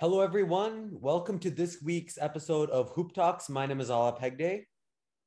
Hello, everyone. Welcome to this week's episode of Hoop Talks. My name is Aalaap Hegde.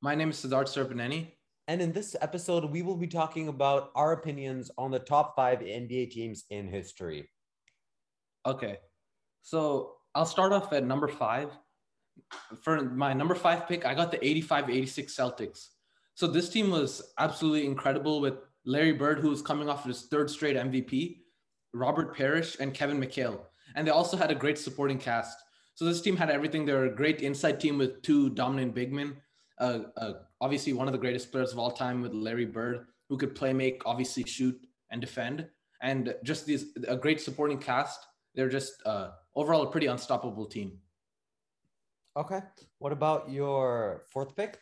My name is Siddharth Surapaneni. And in this episode, we will be talking about our opinions on the top five NBA teams in history. Okay. So I'll start off at number five. For my number five pick, I got the 85 86 Celtics. So this team was absolutely incredible with Larry Bird, who was coming off his third straight MVP, Robert Parish, and Kevin McHale. And they also had a great supporting cast. So this team had everything. They were a great inside team with two dominant big men. Uh, uh, obviously, one of the greatest players of all time with Larry Bird, who could play, make, obviously shoot and defend, and just these a great supporting cast. They're just uh, overall a pretty unstoppable team. Okay. What about your fourth pick?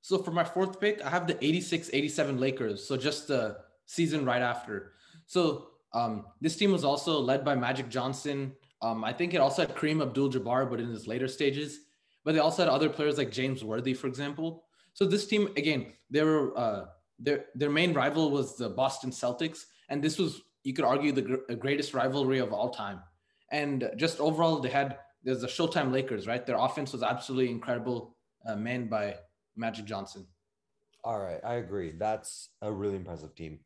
So for my fourth pick, I have the 86 87 Lakers. So just the season right after. So um, this team was also led by Magic Johnson. Um, I think it also had Kareem Abdul Jabbar, but in his later stages. But they also had other players like James Worthy, for example. So this team, again, they were uh, their their main rival was the Boston Celtics, and this was you could argue the gr- greatest rivalry of all time. And just overall, they had there's the Showtime Lakers, right? Their offense was absolutely incredible, uh, manned by Magic Johnson. All right, I agree. That's a really impressive team.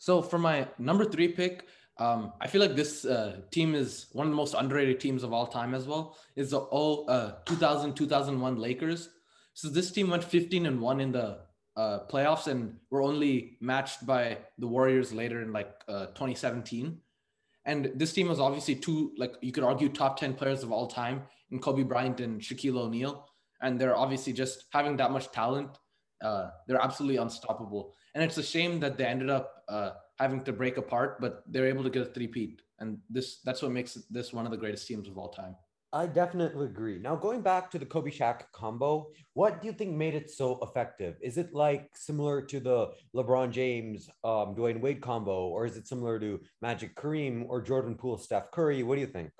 So for my number three pick, um, I feel like this uh, team is one of the most underrated teams of all time as well. Is the oh, uh, 2000 2001 Lakers. So this team went 15 and one in the uh, playoffs and were only matched by the Warriors later in like uh, 2017. And this team was obviously two, like you could argue, top 10 players of all time in Kobe Bryant and Shaquille O'Neal and they're obviously just having that much talent. Uh, they're absolutely unstoppable, and it's a shame that they ended up uh, having to break apart, but they're able to get a three-peat, and this that's what makes this one of the greatest teams of all time. I definitely agree. Now, going back to the Kobe Shaq combo, what do you think made it so effective? Is it like similar to the LeBron James, um, Dwyane Wade combo, or is it similar to Magic Kareem or Jordan Poole, Steph Curry? What do you think?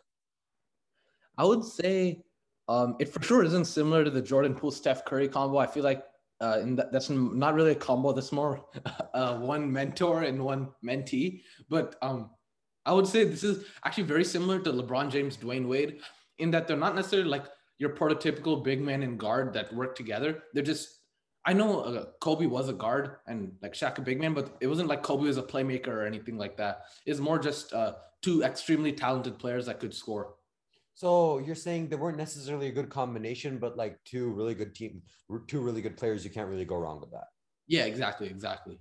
I would say um, it for sure isn't similar to the Jordan Poole Steph Curry combo. I feel like uh, that, that's not really a combo. That's more uh, one mentor and one mentee. But um, I would say this is actually very similar to LeBron James, Dwyane Wade, in that they're not necessarily like your prototypical big man and guard that work together. They're just I know uh, Kobe was a guard and like Shaq a big man, but it wasn't like Kobe was a playmaker or anything like that. It's more just uh, two extremely talented players that could score. So you're saying they weren't necessarily a good combination, but like two really good team, two really good players. You can't really go wrong with that. Yeah, exactly, exactly.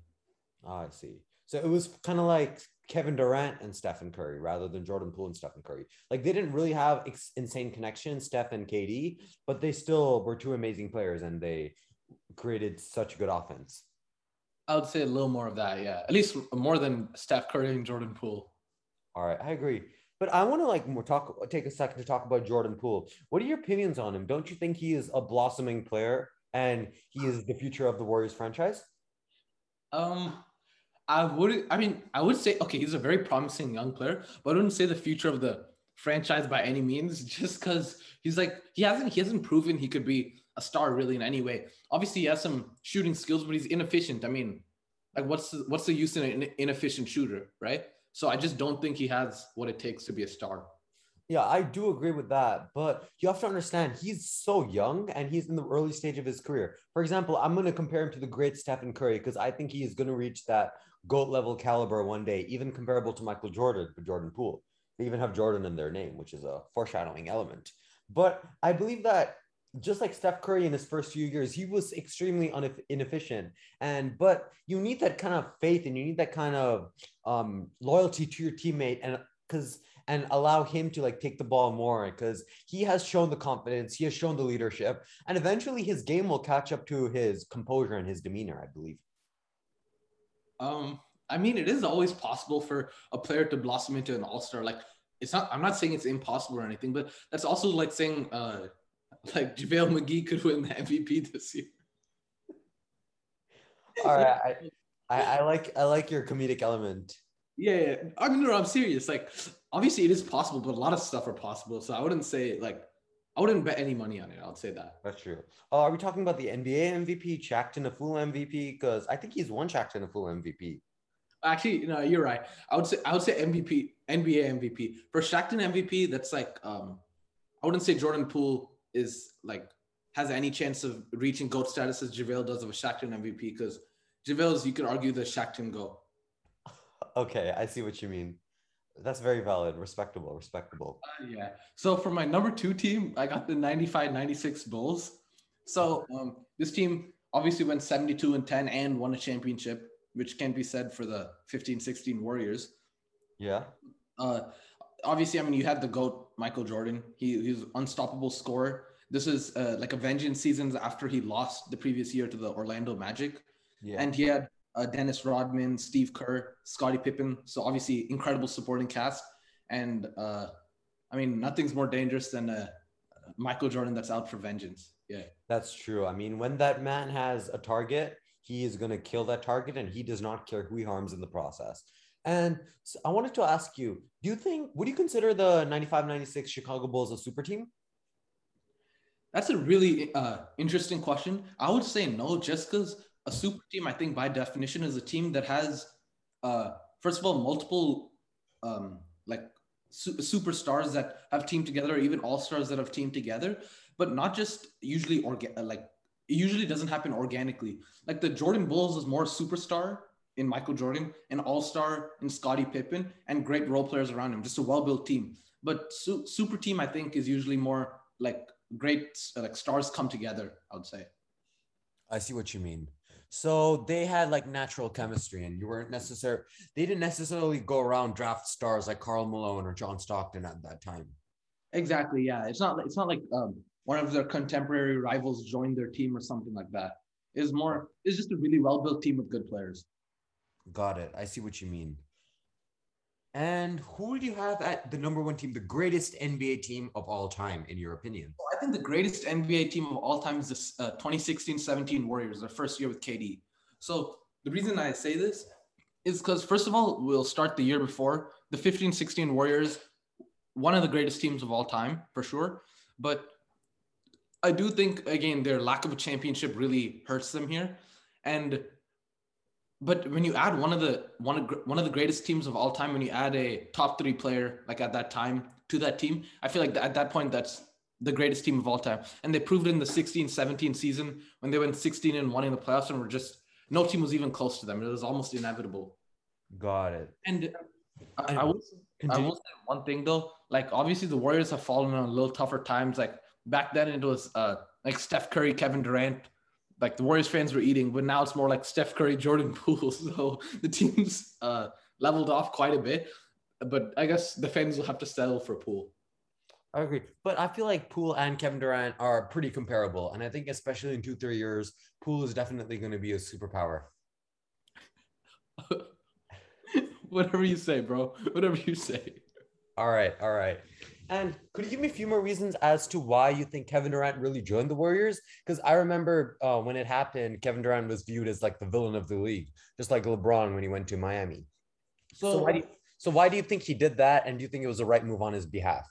Oh, I see. So it was kind of like Kevin Durant and Stephen Curry rather than Jordan Poole and Stephen Curry. Like they didn't really have ex- insane connections, Steph and KD, but they still were two amazing players and they created such good offense. I would say a little more of that, yeah. At least more than Steph Curry and Jordan Poole. All right, I agree. But I want to like more talk take a second to talk about Jordan Poole. What are your opinions on him? Don't you think he is a blossoming player and he is the future of the Warriors franchise? Um I would I mean I would say okay, he's a very promising young player, but I wouldn't say the future of the franchise by any means just cuz he's like he hasn't he hasn't proven he could be a star really in any way. Obviously he has some shooting skills but he's inefficient. I mean, like what's what's the use in an inefficient shooter, right? So I just don't think he has what it takes to be a star. Yeah, I do agree with that. But you have to understand, he's so young and he's in the early stage of his career. For example, I'm going to compare him to the great Stephen Curry because I think he is going to reach that GOAT level caliber one day, even comparable to Michael Jordan, Jordan Poole. They even have Jordan in their name, which is a foreshadowing element. But I believe that just like Steph Curry in his first few years, he was extremely inefficient. And but you need that kind of faith and you need that kind of um, loyalty to your teammate, and because and allow him to like take the ball more because he has shown the confidence, he has shown the leadership, and eventually his game will catch up to his composure and his demeanor, I believe. Um, I mean, it is always possible for a player to blossom into an all-star. Like it's not. I'm not saying it's impossible or anything, but that's also like saying. Uh, like JaVale McGee could win the MVP this year. All right. I, I, I, like I like your comedic element. Yeah, yeah. I mean, no, I'm serious. Like, obviously, it is possible, but a lot of stuff are possible. So I wouldn't say like I wouldn't bet any money on it. I'll say that. That's true. Oh, are we talking about the NBA MVP, Shaqtin' a Fool MVP? Because I think he's won Shaqtin' a Fool MVP. Actually, no, you're right. I would say I would say MVP, NBA MVP. For Shaqtin' MVP, that's like um I wouldn't say Jordan Poole is like has any chance of reaching GOAT status as JaVale does of a Shaqtin' MVP because JaVale's you could argue the Shaqtin' GOAT. Okay, I see what you mean. That's very valid. Respectable, respectable. Uh, yeah. So for my number two team, I got the 95 96 Bulls. So um, this team obviously went 72 and 10 and won a championship, which can be said for the 15 16 Warriors. Yeah. Uh, obviously, I mean, you had the GOAT, Michael Jordan. He, he's unstoppable scorer. This is uh, like a vengeance seasons after he lost the previous year to the Orlando Magic. Yeah. And he had uh, Dennis Rodman, Steve Kerr, Scottie Pippen. So obviously, incredible supporting cast. And uh, I mean, nothing's more dangerous than a Michael Jordan that's out for vengeance. Yeah, that's true. I mean, when that man has a target, he is going to kill that target, and he does not care who he harms in the process. And so I wanted to ask you, do you think, would you consider the 95 96 Chicago Bulls a super team? That's a really uh, interesting question. I would say no, just because a super team, I think by definition, is a team that has, uh, first of all, multiple um, like su- superstars that have teamed together, or even all stars that have teamed together, but not just usually orga- like it usually doesn't happen organically. Like the Jordan Bulls is more superstar in Michael Jordan, an all star in Scottie Pippen, and great role players around him. Just a well built team. But su- super team, I think, is usually more like great like stars come together. I would say. I see what you mean. So they had like natural chemistry, and you weren't necessarily they didn't necessarily go around draft stars like Karl Malone or John Stockton at that time. Exactly. Yeah, it's not. It's not like um, one of their contemporary rivals joined their team or something like that. It's more. It's just a really well built team with good players. Got it. I see what you mean. And who do you have at the number one team, the greatest NBA team of all time, in your opinion? I think the greatest NBA team of all time is the uh, 2016-17 Warriors, their first year with KD. So the reason I say this is because first of all, we'll start the year before the 15-16 Warriors, one of the greatest teams of all time for sure. But I do think again their lack of a championship really hurts them here, and but when you add one of the one of one of the greatest teams of all time, when you add a top three player like at that time to that team, I feel like at that point that's the greatest team of all time. And they proved it in the 16-17 season when they went 16 and one in the playoffs and were just no team was even close to them. It was almost inevitable. Got it. And I, I will, I will say one thing though, like obviously the Warriors have fallen on a little tougher times. Like back then it was uh like Steph Curry, Kevin Durant, like the Warriors fans were eating, but now it's more like Steph Curry, Jordan Poole. So the teams uh, leveled off quite a bit. But I guess the fans will have to settle for Poole. I agree, but I feel like Poole and Kevin Durant are pretty comparable, and I think especially in two three years, Poole is definitely going to be a superpower. Whatever you say, bro. Whatever you say. All right, all right. And could you give me a few more reasons as to why you think Kevin Durant really joined the Warriors? Because I remember uh, when it happened, Kevin Durant was viewed as like the villain of the league, just like LeBron when he went to Miami. So, so why do you, so why do you think he did that? And do you think it was the right move on his behalf?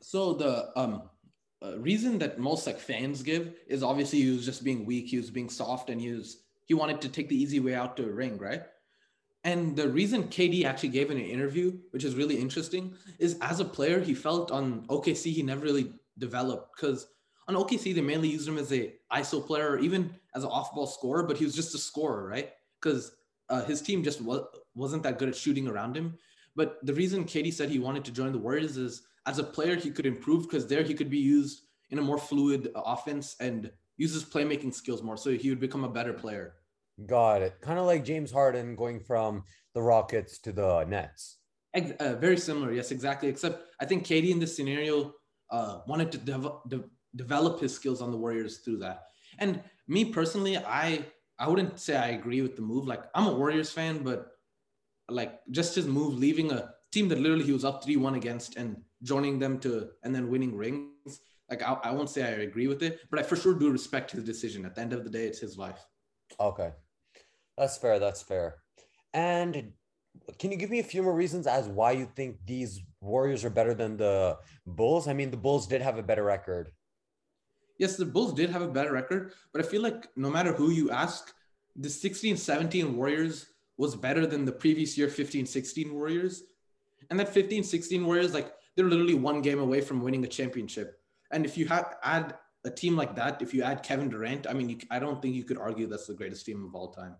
So the um, uh, reason that most like fans give is obviously he was just being weak, he was being soft, and he was he wanted to take the easy way out to a ring, right? And the reason KD actually gave in an interview, which is really interesting, is as a player, he felt on OKC he never really developed because on OKC they mainly used him as a ISO player or even as an off-ball scorer, but he was just a scorer, right? Because uh, his team just was, wasn't that good at shooting around him. But the reason KD said he wanted to join the Warriors is as a player he could improve because there he could be used in a more fluid offense and use his playmaking skills more, so he would become a better player. Got it. Kind of like James Harden going from the Rockets to the Nets. Uh, very similar, yes, exactly. Except I think KD in this scenario uh, wanted to de- de- develop his skills on the Warriors through that. And me personally, I I wouldn't say I agree with the move. Like I'm a Warriors fan, but like just his move, leaving a team that literally he was up three one against and joining them to and then winning rings. Like I, I won't say I agree with it, but I for sure do respect his decision. At the end of the day, it's his life. Okay. That's fair. That's fair. And can you give me a few more reasons as why you think these Warriors are better than the Bulls? I mean, the Bulls did have a better record. Yes, the Bulls did have a better record, but I feel like no matter who you ask, the 16 17 Warriors was better than the previous year 15 16 Warriors. And that 15 16 Warriors, like they're literally one game away from winning a championship. And if you add a team like that, if you add Kevin Durant, I mean, you, I don't think you could argue that's the greatest team of all time.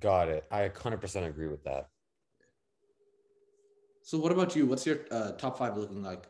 Got it. I 100% agree with that. So, what about you? What's your uh, top five looking like?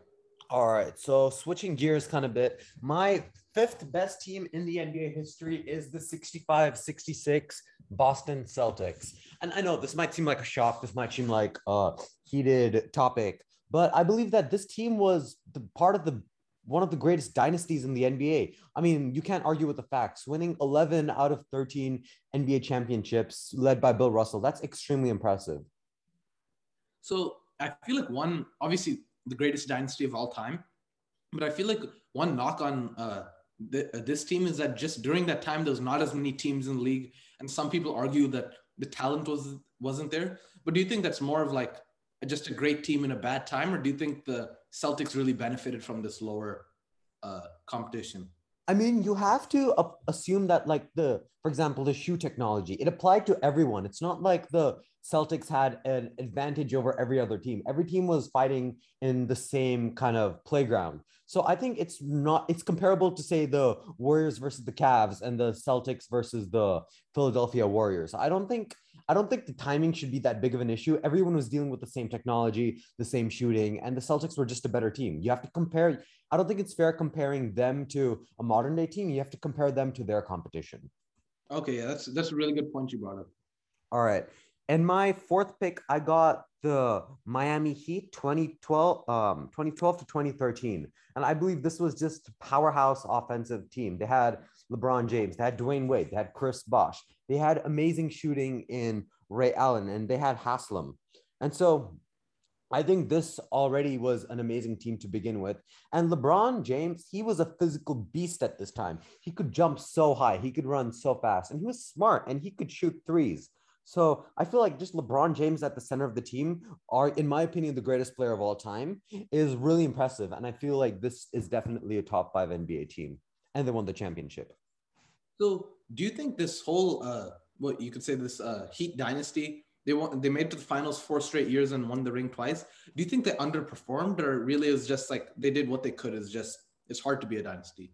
All right. So, switching gears kind of bit, my fifth best team in the NBA history is the 65 66 Boston Celtics. And I know this might seem like a shock. This might seem like a heated topic, but I believe that this team was the part of the one of the greatest dynasties in the NBA. I mean, you can't argue with the facts. Winning 11 out of 13 NBA championships led by Bill Russell, that's extremely impressive. So, I feel like one, obviously, the greatest dynasty of all time, but I feel like one knock on uh, the, uh, this team is that just during that time, there was not as many teams in the league. And some people argue that the talent was, wasn't there. But do you think that's more of like just a great team in a bad time, or do you think the Celtics really benefited from this lower uh, competition? I mean, you have to uh, assume that, like the, for example, the shoe technology, it applied to everyone. It's not like the Celtics had an advantage over every other team. Every team was fighting in the same kind of playground. So I think it's not, it's comparable to say the Warriors versus the Cavs and the Celtics versus the Philadelphia Warriors. I don't think I don't think the timing should be that big of an issue. Everyone was dealing with the same technology, the same shooting, and the Celtics were just a better team. You have to compare. I don't think it's fair comparing them to a modern day team. You have to compare them to their competition. Okay, yeah, that's that's a really good point you brought up. All right. And my fourth pick, I got the Miami Heat 2012, um, 2012 to 2013. And I believe this was just powerhouse offensive team. They had LeBron James, they had Dwyane Wade, they had Chris Bosh, they had amazing shooting in Ray Allen, and they had Haslem. And so I think this already was an amazing team to begin with. And LeBron James, he was a physical beast at this time. He could jump so high, he could run so fast, and he was smart and he could shoot threes. So I feel like just LeBron James at the center of the team are, in my opinion, the greatest player of all time is really impressive. And I feel like this is definitely a top five NBA team. And they won the championship. So do you think this whole uh what you could say this uh Heat dynasty, they won they made to the finals four straight years and won the ring twice. Do you think they underperformed or really is just like they did what they could is just it's hard to be a dynasty?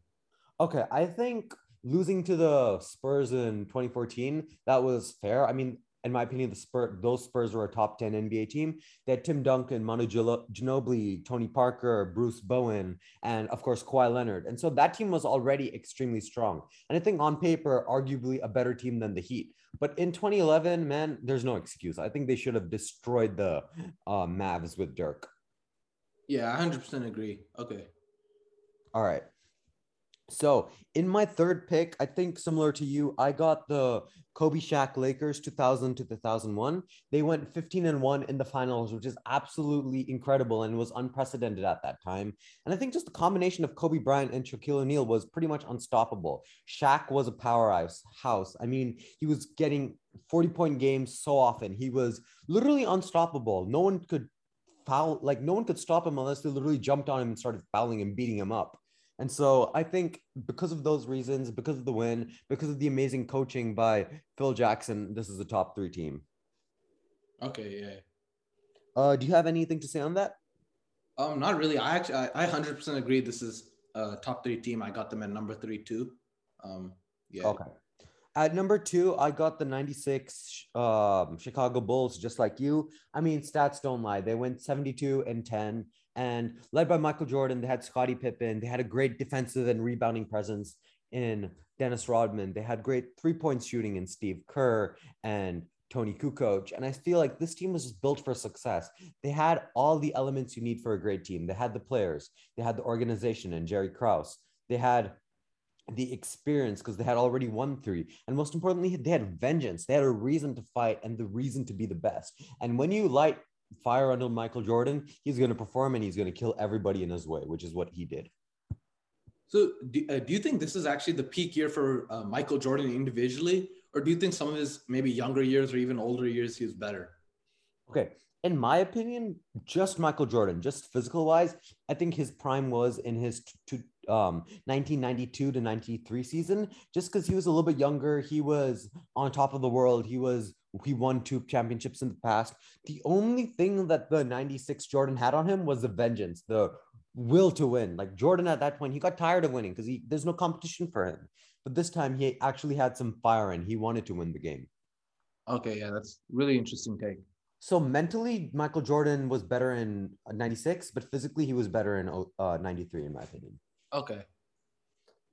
Okay, I think losing to the Spurs in 2014, that was fair. I mean, in my opinion, the Spurs, those Spurs were a top 10 NBA team. They had Tim Duncan, Manu Ginobili, Tony Parker, Bruce Bowen, and of course, Kawhi Leonard. And so that team was already extremely strong. And I think on paper, arguably a better team than the Heat. But in 2011, man, there's no excuse. I think they should have destroyed the uh, Mavs with Dirk. Yeah, I 100% agree. Okay. All right. So in my third pick, I think similar to you, I got the Kobe Shaq Lakers 2000 to 2001. They went 15 and 1 in the finals, which is absolutely incredible and was unprecedented at that time. And I think just the combination of Kobe Bryant and Shaquille O'Neal was pretty much unstoppable. Shaq was a powerhouse house. I mean, he was getting 40 point games so often. He was literally unstoppable. No one could foul, like no one could stop him unless they literally jumped on him and started fouling and beating him up. And so I think because of those reasons, because of the win, because of the amazing coaching by Phil Jackson, this is a top three team. Okay, yeah. Uh, do you have anything to say on that? Um, not really. I actually, I, 100% agree. This is a top three team. I got them at number three too. Um, yeah. Okay. At number two, I got the 96 um, Chicago Bulls, just like you. I mean, stats don't lie. They went 72 and 10 and led by Michael Jordan, they had Scottie Pippen. They had a great defensive and rebounding presence in Dennis Rodman. They had great three point shooting in Steve Kerr and Toni Kukoc. And I feel like this team was just built for success. They had all the elements you need for a great team. They had the players, they had the organization and Jerry Krause. They had the experience because they had already won three. And most importantly, they had vengeance. They had a reason to fight and the reason to be the best. And when you light fire under Michael Jordan, he's going to perform and he's going to kill everybody in his way, which is what he did. So, do, uh, do you think this is actually the peak year for uh, Michael Jordan individually, or do you think some of his maybe younger years or even older years he was better? Okay, in my opinion, just Michael Jordan, just physical wise, I think his prime was in his t- t- um, 1992 to 93 season, just because he was a little bit younger. He was on top of the world. He was He won two championships in the past. The only thing that the 96 Jordan had on him was the vengeance, the will to win. Like Jordan at that point, he got tired of winning because he there's no competition for him. But this time he actually had some fire and he wanted to win the game. Okay, yeah, that's really interesting take. So mentally, Michael Jordan was better in 96, but physically he was better in uh, 93, in my opinion. Okay.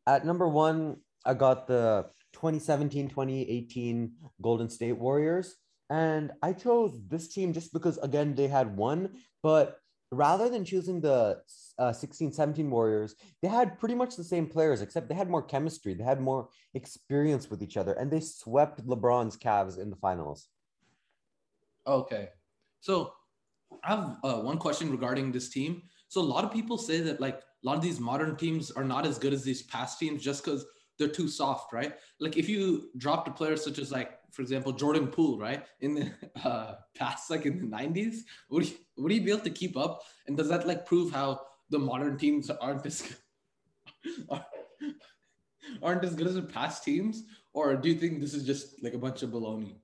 At number one, I got the 2017 2018 Golden State Warriors. And I chose this team just because, again, they had one, but rather than choosing the uh, 16 17 Warriors, they had pretty much the same players, except they had more chemistry, they had more experience with each other, and they swept LeBron's Cavs in the finals. Okay. So I have uh, one question regarding this team. So a lot of people say that like a lot of these modern teams are not as good as these past teams just because they're too soft, right? Like if you dropped a player such as like, for example, Jordan Poole, right, in the uh, past, like in the '90s, would he, would he be able to keep up? And does that like prove how the modern teams aren't as aren't as good as the past teams, or do you think this is just like a bunch of baloney?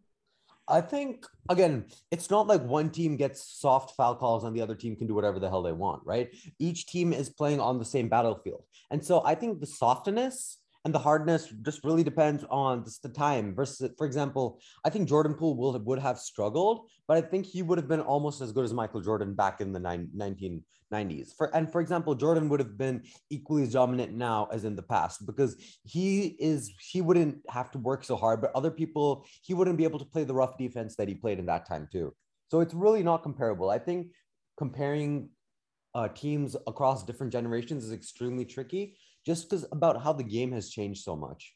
I think again, it's not like one team gets soft foul calls and the other team can do whatever the hell they want, right? Each team is playing on the same battlefield. And so I think the softness and the hardness just really depends on just the time versus for example i think jordan poole will, would have struggled but i think he would have been almost as good as michael jordan back in the 1990s for and for example jordan would have been equally as dominant now as in the past because he is he wouldn't have to work so hard but other people he wouldn't be able to play the rough defense that he played in that time too. So it's really not comparable. I think comparing uh, teams across different generations is extremely tricky just because about how the game has changed so much.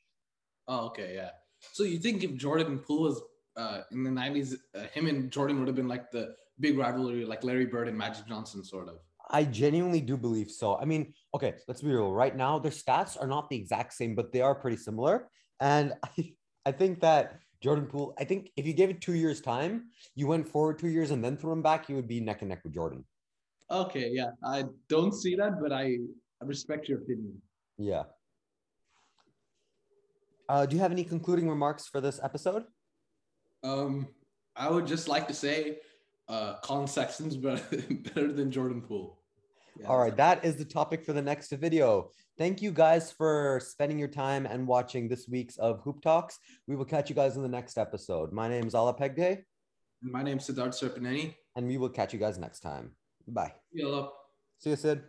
Oh, okay, yeah. So you think if Jordan Poole was uh, in the '90s, uh, him and Jordan would have been like the big rivalry, like Larry Bird and Magic Johnson, sort of. I genuinely do believe so. I mean, okay, let's be real. Right now, their stats are not the exact same, but they are pretty similar. And I, I think that Jordan Poole, I think if you gave it two years' time, you went forward two years and then threw him back, you would be neck and neck with Jordan. Okay, yeah. I don't see that, but I respect your opinion. Yeah. Uh, do you have any concluding remarks for this episode? Um, I would just like to say, uh, Collin Sexton's better, better than Jordan Poole. Yeah, All right, that is the topic for the next video. Thank you guys for spending your time and watching this week's of Hoop Talks. We will catch you guys in the next episode. My name is Aalaap Hegde. My name is Siddharth Surapaneni. And we will catch you guys next time. Bye. Hello. See you, Sid.